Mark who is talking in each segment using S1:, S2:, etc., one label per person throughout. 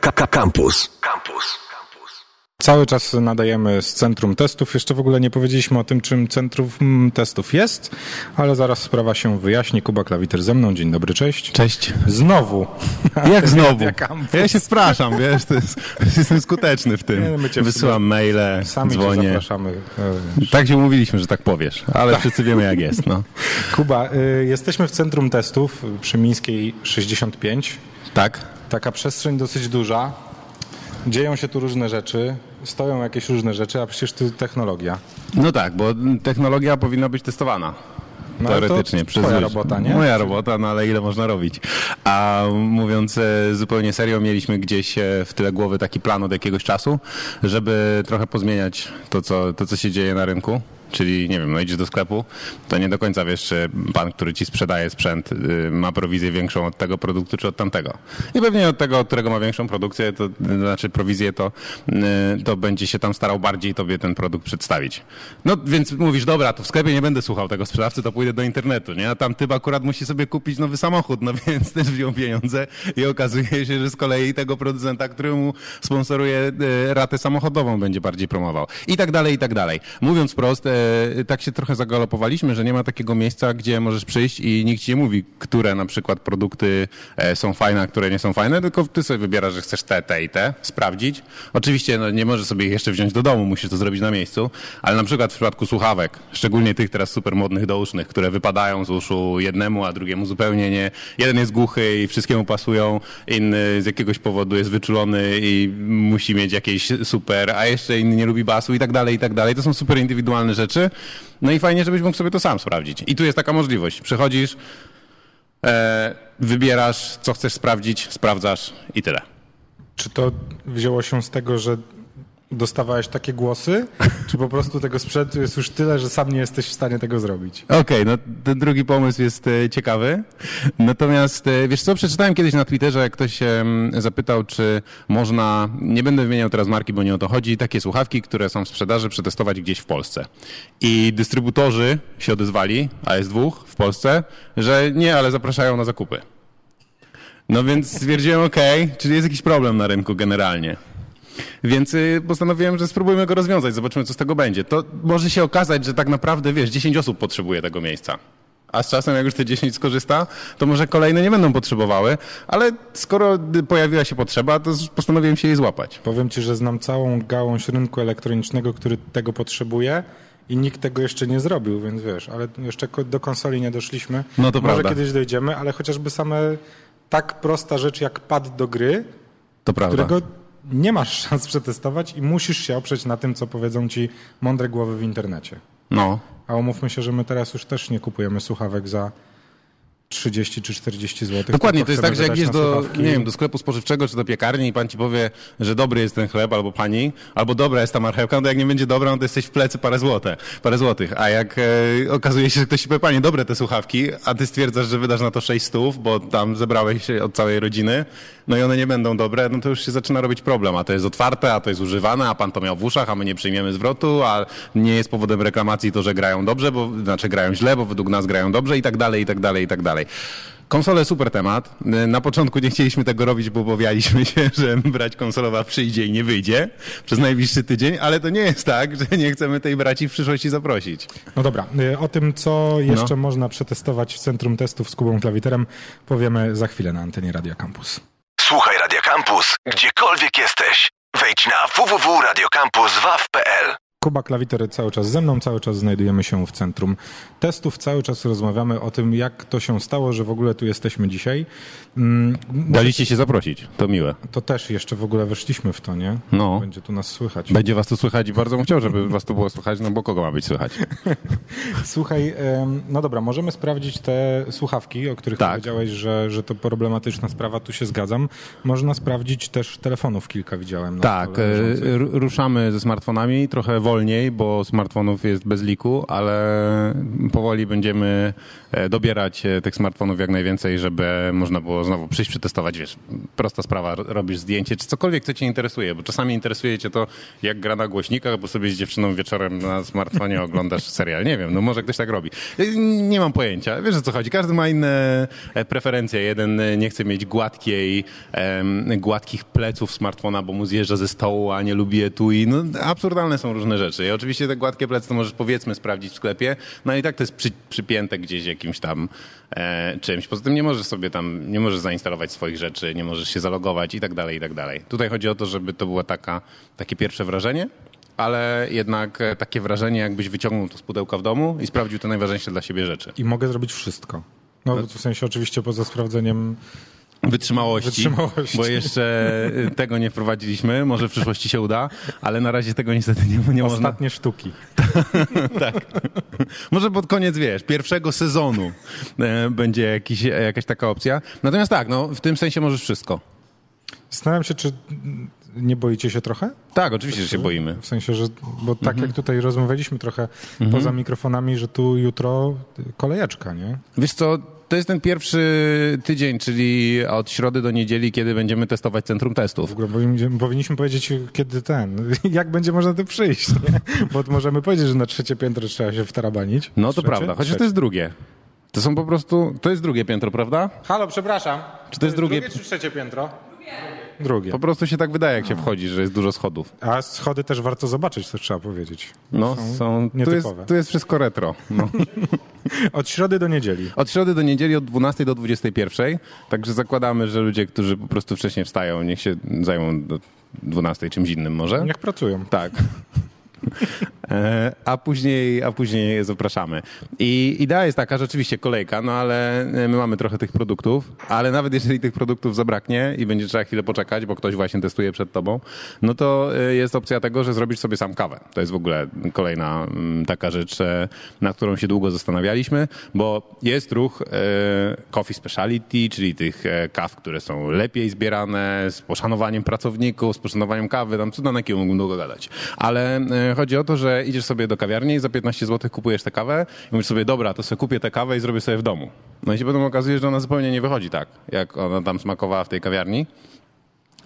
S1: Campus. Campus.
S2: Cały czas nadajemy z centrum testów. Jeszcze w ogóle nie powiedzieliśmy o tym, czym centrum testów jest, ale zaraz sprawa się wyjaśni. Kuba Klawiter ze mną. Dzień dobry, cześć.
S3: Cześć.
S2: Znowu.
S3: Jak znowu? Ja się spraszam, wiesz, to jest, jestem skuteczny w tym.
S2: Nie, my cię
S3: Wysyłam maile,
S2: Sami cię
S3: dzwonię.
S2: zapraszamy. E,
S3: Tak się umówiliśmy, że tak powiesz, ale wszyscy wiemy jak jest. No.
S2: Kuba, y, jesteśmy w centrum testów przy Mińskiej 65.
S3: Tak?
S2: Taka przestrzeń dosyć duża. Dzieją się tu różne rzeczy, stoją jakieś różne rzeczy, a przecież tu technologia.
S3: No tak, bo technologia powinna być testowana.
S2: No, to
S3: Teoretycznie. przez
S2: twoja robota, nie?
S3: Moja robota, no ale ile można robić? A mówiąc e, zupełnie serio, mieliśmy gdzieś e, w tyle głowy taki plan od jakiegoś czasu, żeby trochę pozmieniać to, co, to, co się dzieje na rynku. Czyli, nie wiem, no idziesz do sklepu, to nie do końca wiesz, czy pan, który ci sprzedaje sprzęt, y, ma prowizję większą od tego produktu, czy od tamtego. I pewnie od tego, od którego ma większą produkcję, to y, znaczy prowizję, to, y, to będzie się tam starał bardziej tobie ten produkt przedstawić. No więc mówisz, dobra, to w sklepie nie będę słuchał tego sprzedawcy, to pójdę do internetu, nie? A tam typ akurat musi sobie kupić nowy samochód, no więc też wziął pieniądze i okazuje się, że z kolei tego producenta, który mu sponsoruje e, ratę samochodową, będzie bardziej promował. I tak dalej, i tak dalej. Mówiąc wprost, e, tak się trochę zagalopowaliśmy, że nie ma takiego miejsca, gdzie możesz przyjść i nikt ci nie mówi, które na przykład produkty e, są fajne, a które nie są fajne, tylko ty sobie wybierasz, że chcesz te, te i te, sprawdzić. Oczywiście no, nie możesz sobie ich jeszcze wziąć do domu, musisz to zrobić na miejscu, ale na przykład w przypadku słuchawek, szczególnie tych teraz super modnych które wypadają z uszu jednemu, a drugiemu zupełnie nie. Jeden jest głuchy i wszystkiemu pasują, inny z jakiegoś powodu jest wyczulony i musi mieć jakieś super, a jeszcze inny nie lubi basu i tak dalej, i tak dalej. To są super indywidualne rzeczy. No i fajnie, żebyś mógł sobie to sam sprawdzić. I tu jest taka możliwość. Przychodzisz, e, wybierasz, co chcesz sprawdzić, sprawdzasz i tyle.
S2: Czy to wzięło się z tego, że dostawałeś takie głosy, czy po prostu tego sprzętu jest już tyle, że sam nie jesteś w stanie tego zrobić?
S3: Okej, no ten drugi pomysł jest e, ciekawy. Natomiast e, wiesz co, przeczytałem kiedyś na Twitterze, jak ktoś się zapytał, czy można, nie będę wymieniał teraz marki, bo nie o to chodzi, takie słuchawki, które są w sprzedaży, przetestować gdzieś w Polsce. I dystrybutorzy się odezwali, a jest dwóch w Polsce, że nie, ale zapraszają na zakupy. No więc stwierdziłem, okej, czyli jest jakiś problem na rynku generalnie. Więc y, postanowiłem, że spróbujmy go rozwiązać, zobaczymy, co z tego będzie. To może się okazać, że tak naprawdę, wiesz, 10 osób potrzebuje tego miejsca. A z czasem, jak już te 10 skorzysta, to może kolejne nie będą potrzebowały, ale skoro pojawiła się potrzeba, to postanowiłem się jej złapać.
S2: Powiem ci, że znam całą gałąź rynku elektronicznego, który tego potrzebuje i nikt tego jeszcze nie zrobił, więc wiesz, ale jeszcze do konsoli nie doszliśmy.
S3: No to
S2: Może
S3: prawda.
S2: kiedyś dojdziemy, ale chociażby same tak prosta rzecz jak pad do gry,
S3: To prawda.
S2: którego nie masz szans przetestować i musisz się oprzeć na tym, co powiedzą ci mądre głowy w internecie.
S3: No.
S2: A umówmy się, że my teraz już też nie kupujemy słuchawek za 30 czy 40 zł.
S3: Dokładnie, to jest tak, że jak idziesz do, nie wiem, do sklepu spożywczego czy do piekarni i pan ci powie, że dobry jest ten chleb albo pani, albo dobra jest ta marchewka, no to jak nie będzie dobra, no to jesteś w plecy parę, złote, parę złotych. A jak e, okazuje się, że ktoś ci powie, panie, dobre te słuchawki, a ty stwierdzasz, że wydasz na to 6 stów, bo tam zebrałeś się od całej rodziny, no i one nie będą dobre, no to już się zaczyna robić problem. A to jest otwarte, a to jest używane, a pan to miał w uszach, a my nie przyjmiemy zwrotu, a nie jest powodem reklamacji to, że grają dobrze, bo znaczy grają źle, bo według nas grają dobrze i tak dalej, i tak dalej, i tak dalej. Konsole super temat. Na początku nie chcieliśmy tego robić, bo obawialiśmy się, że brać konsolowa przyjdzie i nie wyjdzie przez najbliższy tydzień, ale to nie jest tak, że nie chcemy tej braci w przyszłości zaprosić.
S2: No dobra, y, o tym, co jeszcze
S3: No.
S2: można przetestować w Centrum Testów z Kubą Klawiterem, powiemy za chwilę na antenie Radia Campus.
S1: Słuchaj Radio Campus, gdziekolwiek jesteś. Wejdź na www.radiocampus.waw.pl
S2: Kuba Klawiter cały czas ze mną, cały czas znajdujemy się w centrum testów, cały czas rozmawiamy o tym, jak to się stało, że w ogóle tu jesteśmy dzisiaj. Mm,
S3: Daliście się zaprosić, to miłe.
S2: To też jeszcze w ogóle weszliśmy w to, nie?
S3: No.
S2: Będzie tu nas słychać.
S3: Będzie was tu słychać i bardzo bym chciał, żeby was tu było słychać, no bo kogo ma być słychać?
S2: Słuchaj, no dobra, możemy sprawdzić te słuchawki, o których
S3: Tak.
S2: powiedziałeś, że, że to problematyczna sprawa, tu się zgadzam. Można sprawdzić też telefonów, kilka widziałem. Na
S3: Tak, e, ruszamy ze smartfonami trochę wolniej, bo smartfonów jest bez liku, ale powoli będziemy e, dobierać e, tych smartfonów jak najwięcej, żeby można było znowu przyjść, przetestować, wiesz, prosta sprawa, robisz zdjęcie, czy cokolwiek, co cię interesuje, bo czasami interesuje cię to, jak gra na głośnikach, bo sobie z dziewczyną wieczorem na smartfonie oglądasz serial. Nie wiem, no może ktoś tak robi. Nie mam pojęcia, wiesz o co chodzi. Każdy ma inne preferencje. Jeden nie chce mieć gładkiej, gładkich pleców smartfona, bo mu zjeżdża ze stołu, a nie lubi etui. No absurdalne są różne rzeczy. I oczywiście te gładkie plecy to możesz powiedzmy sprawdzić w sklepie, no i tak to jest przy, przypięte gdzieś jakimś tam e, czymś. Poza tym nie możesz sobie tam, nie możesz zainstalować swoich rzeczy, nie możesz się zalogować i tak dalej, i tak dalej. Tutaj chodzi o to, żeby to było taka, takie pierwsze wrażenie, ale jednak e, takie wrażenie, jakbyś wyciągnął to z pudełka w domu i sprawdził te najważniejsze dla siebie rzeczy.
S2: I mogę zrobić wszystko. No, w sensie oczywiście poza sprawdzeniem
S3: Wytrzymałości, Wytrzymałości, bo jeszcze y, tego nie wprowadziliśmy. Może w przyszłości się uda, ale na razie tego niestety nie, nie
S2: Ostatnie
S3: można.
S2: Ostatnie sztuki.
S3: tak. Może pod koniec, wiesz, pierwszego sezonu e, będzie jakiś, jakaś taka opcja. Natomiast tak, no, w tym sensie możesz wszystko.
S2: Zastanawiam się, czy nie boicie się trochę?
S3: Tak, oczywiście, że się boimy.
S2: W sensie, że, bo tak mhm. jak tutaj rozmawialiśmy trochę mhm. poza mikrofonami, że tu jutro kolejeczka, nie?
S3: Wiesz co, to jest ten pierwszy tydzień, czyli od środy do niedzieli, kiedy będziemy testować centrum testów.
S2: W ogóle powinniśmy powiedzieć, kiedy ten, jak będzie można tu przyjść, nie? Bo możemy powiedzieć, że na trzecie piętro trzeba się wtarabanić.
S3: No to trzecie? prawda, chociaż to jest drugie. To są po prostu, to jest drugie piętro, prawda?
S2: Halo, przepraszam.
S3: Czy to, to jest, jest drugie?
S2: drugie czy trzecie piętro?
S3: Drugie. Po prostu się tak wydaje, jak się wchodzi, że jest dużo schodów.
S2: A schody też warto zobaczyć, to trzeba powiedzieć.
S3: No, są, są tu, jest, tu jest wszystko retro. No.
S2: Od środy do niedzieli.
S3: Od środy do niedzieli od 12 do 21. Także zakładamy, że ludzie, którzy po prostu wcześniej wstają, niech się zajmą do 12 czymś innym może.
S2: Niech pracują.
S3: Tak. E, a później, a później zapraszamy. I idea jest taka, rzeczywiście kolejka, no ale e, my mamy trochę tych produktów, ale nawet jeżeli tych produktów zabraknie i będzie trzeba chwilę poczekać, bo ktoś właśnie testuje przed tobą, no to e, jest opcja tego, że zrobisz sobie sam kawę. To jest w ogóle kolejna mm, taka rzecz, na którą się długo zastanawialiśmy, bo jest ruch coffee speciality, czyli tych kaw, które są lepiej zbierane, z poszanowaniem pracowników, z poszanowaniem kawy, tam co na mógłbym długo gadać. Ale chodzi o to, że idziesz sobie do kawiarni i za 15 zł kupujesz tę kawę i mówisz sobie, dobra, to sobie kupię tę kawę i zrobię sobie w domu. No i się potem okazuje, że ona zupełnie nie wychodzi tak, jak ona tam smakowała w tej kawiarni.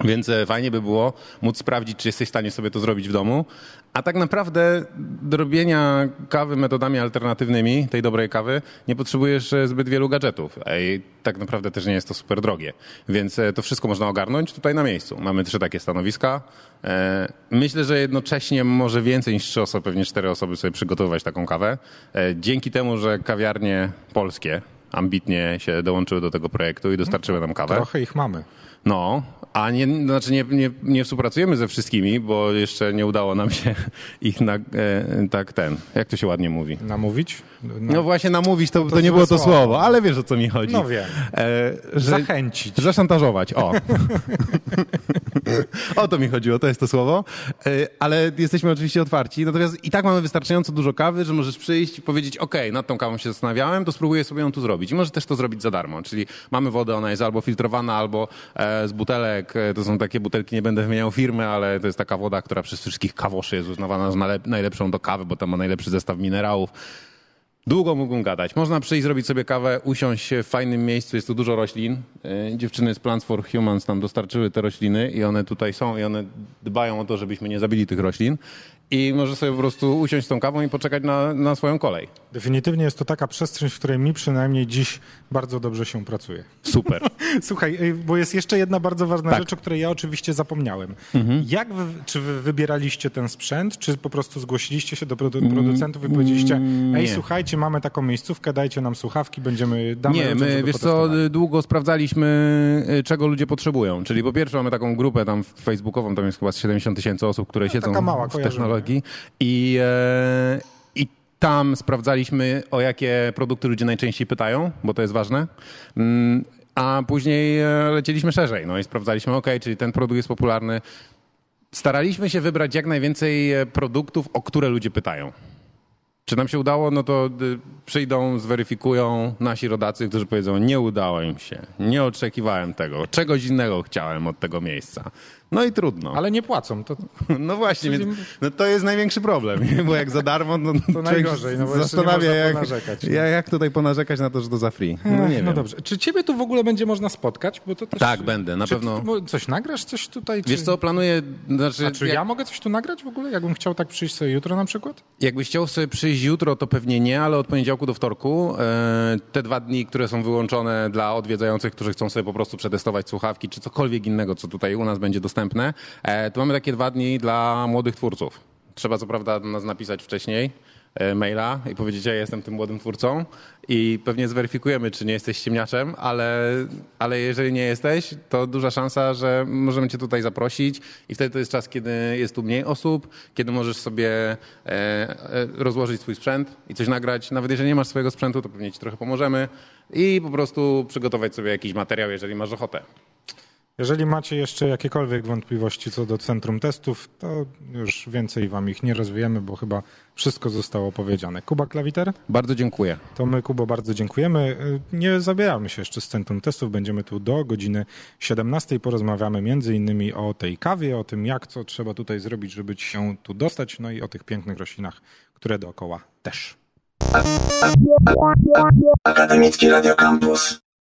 S3: Więc e, fajnie by było móc sprawdzić, czy jesteś w stanie sobie to zrobić w domu. A tak naprawdę do robienia kawy metodami alternatywnymi, tej dobrej kawy, nie potrzebujesz e, zbyt wielu gadżetów. I tak naprawdę też nie jest to super drogie. Więc e, to wszystko można ogarnąć tutaj na miejscu. Mamy trzy takie stanowiska. Myślę, że jednocześnie może więcej niż trzy osoby, pewnie cztery osoby sobie przygotowywać taką kawę. Dzięki temu, że kawiarnie polskie ambitnie się dołączyły do tego projektu i dostarczyły nam kawę.
S2: Trochę ich mamy.
S3: No, a nie, znaczy nie, nie, nie współpracujemy ze wszystkimi, bo jeszcze nie udało nam się ich na, e, tak ten, jak to się ładnie mówi?
S2: Namówić?
S3: No, no właśnie namówić to, to, to nie było to słowo. słowo, ale wiesz o co mi chodzi.
S2: No wiem. E, że, Zachęcić.
S3: Zaszantażować, o. o to mi chodziło, to jest to słowo. E, ale jesteśmy oczywiście otwarci, natomiast i tak mamy wystarczająco dużo kawy, że możesz przyjść i powiedzieć, ok, nad tą kawą się zastanawiałem, to spróbuję sobie ją tu zrobić. I możesz też to zrobić za darmo, czyli mamy wodę, ona jest albo filtrowana, albo e, z butelek, e, to są takie butelki, nie będę wymieniał firmy, ale to jest taka woda, która przez wszystkich kawoszy jest uznawana za najlepszą do kawy, bo tam ma najlepszy zestaw minerałów. Długo mógłbym gadać. Można przyjść, zrobić sobie kawę, usiąść w fajnym miejscu, jest tu dużo roślin. E, dziewczyny z Plants for Humans nam dostarczyły te rośliny i one tutaj są i one dbają o to, żebyśmy nie zabili tych roślin i może sobie po prostu usiąść z tą kawą i poczekać na, na swoją kolej.
S2: Definitywnie jest to taka przestrzeń, w której mi przynajmniej dziś bardzo dobrze się pracuje.
S3: Super.
S2: Słuchaj, y, bo jest jeszcze jedna bardzo ważna tak. rzecz, o której ja oczywiście zapomniałem. Mhm. Jak wy, czy wy wybieraliście ten sprzęt, czy po prostu zgłosiliście się do produ mm, producentów i powiedzieliście, ej, Nie. słuchajcie, mamy taką miejscówkę, dajcie nam słuchawki, będziemy...
S3: Damy Nie, my, wiesz co, długo sprawdzaliśmy, y, czego ludzie potrzebują. Czyli po pierwsze mamy taką grupę tam facebookową, tam jest chyba 70 tysięcy osób, które no, siedzą mała, w technologii i, e, i tam sprawdzaliśmy, o jakie produkty ludzie najczęściej pytają, bo to jest ważne. Mm, a później e, lecieliśmy szerzej, no i sprawdzaliśmy, ok, czyli ten produkt jest popularny. Staraliśmy się wybrać jak najwięcej e, produktów, o które ludzie pytają. Czy nam się udało, no to przyjdą, zweryfikują nasi rodacy, którzy powiedzą, nie udało im się, nie oczekiwałem tego, czegoś innego chciałem od tego miejsca. No i trudno.
S2: Ale nie płacą. To...
S3: No właśnie, więc, no to jest największy problem, bo jak za darmo, no
S2: to najgorzej, no bo
S3: zastanawia jak,
S2: ponarzekać,
S3: no. jak tutaj ponarzekać na to, że to za free.
S2: No, nie no dobrze. Czy ciebie tu w ogóle będzie można spotkać? Bo to też...
S3: Tak, będę, na pewno.
S2: coś nagrasz, coś tutaj?
S3: Wiesz co, planuję...
S2: Znaczy, A czy jak... ja mogę coś tu nagrać w ogóle? Jakbym chciał tak przyjść sobie jutro na przykład?
S3: Jakbyś chciał sobie przyjść jutro, to pewnie nie, ale od poniedziałku do wtorku e, te dwa dni, które są wyłączone dla odwiedzających, którzy chcą sobie po prostu przetestować słuchawki, czy cokolwiek innego, co tutaj u nas będzie dostępne, e, to mamy takie dwa dni dla młodych twórców. Trzeba co prawda nas napisać wcześniej e, maila i powiedzieć, ja jestem tym młodym twórcą i pewnie zweryfikujemy, czy nie jesteś ciemniaczem, ale, ale jeżeli nie jesteś, to duża szansa, że możemy cię tutaj zaprosić i wtedy to jest czas, kiedy jest tu mniej osób, kiedy możesz sobie e, rozłożyć swój sprzęt i coś nagrać. Nawet jeżeli nie masz swojego sprzętu, to pewnie ci trochę pomożemy i po prostu przygotować sobie jakiś materiał, jeżeli masz ochotę.
S2: Jeżeli macie jeszcze jakiekolwiek wątpliwości co do centrum testów, to już więcej wam ich nie rozwijemy, bo chyba wszystko zostało powiedziane. Kuba Klawiter?
S3: Bardzo dziękuję.
S2: To my, Kubo, bardzo dziękujemy. Nie zabieramy się jeszcze z centrum testów. Będziemy tu do godziny 17. Porozmawiamy między innymi o tej kawie, o tym, jak co trzeba tutaj zrobić, żeby ci się tu dostać, no i o tych pięknych roślinach, które dookoła też.
S1: Akademicki Radio Campus.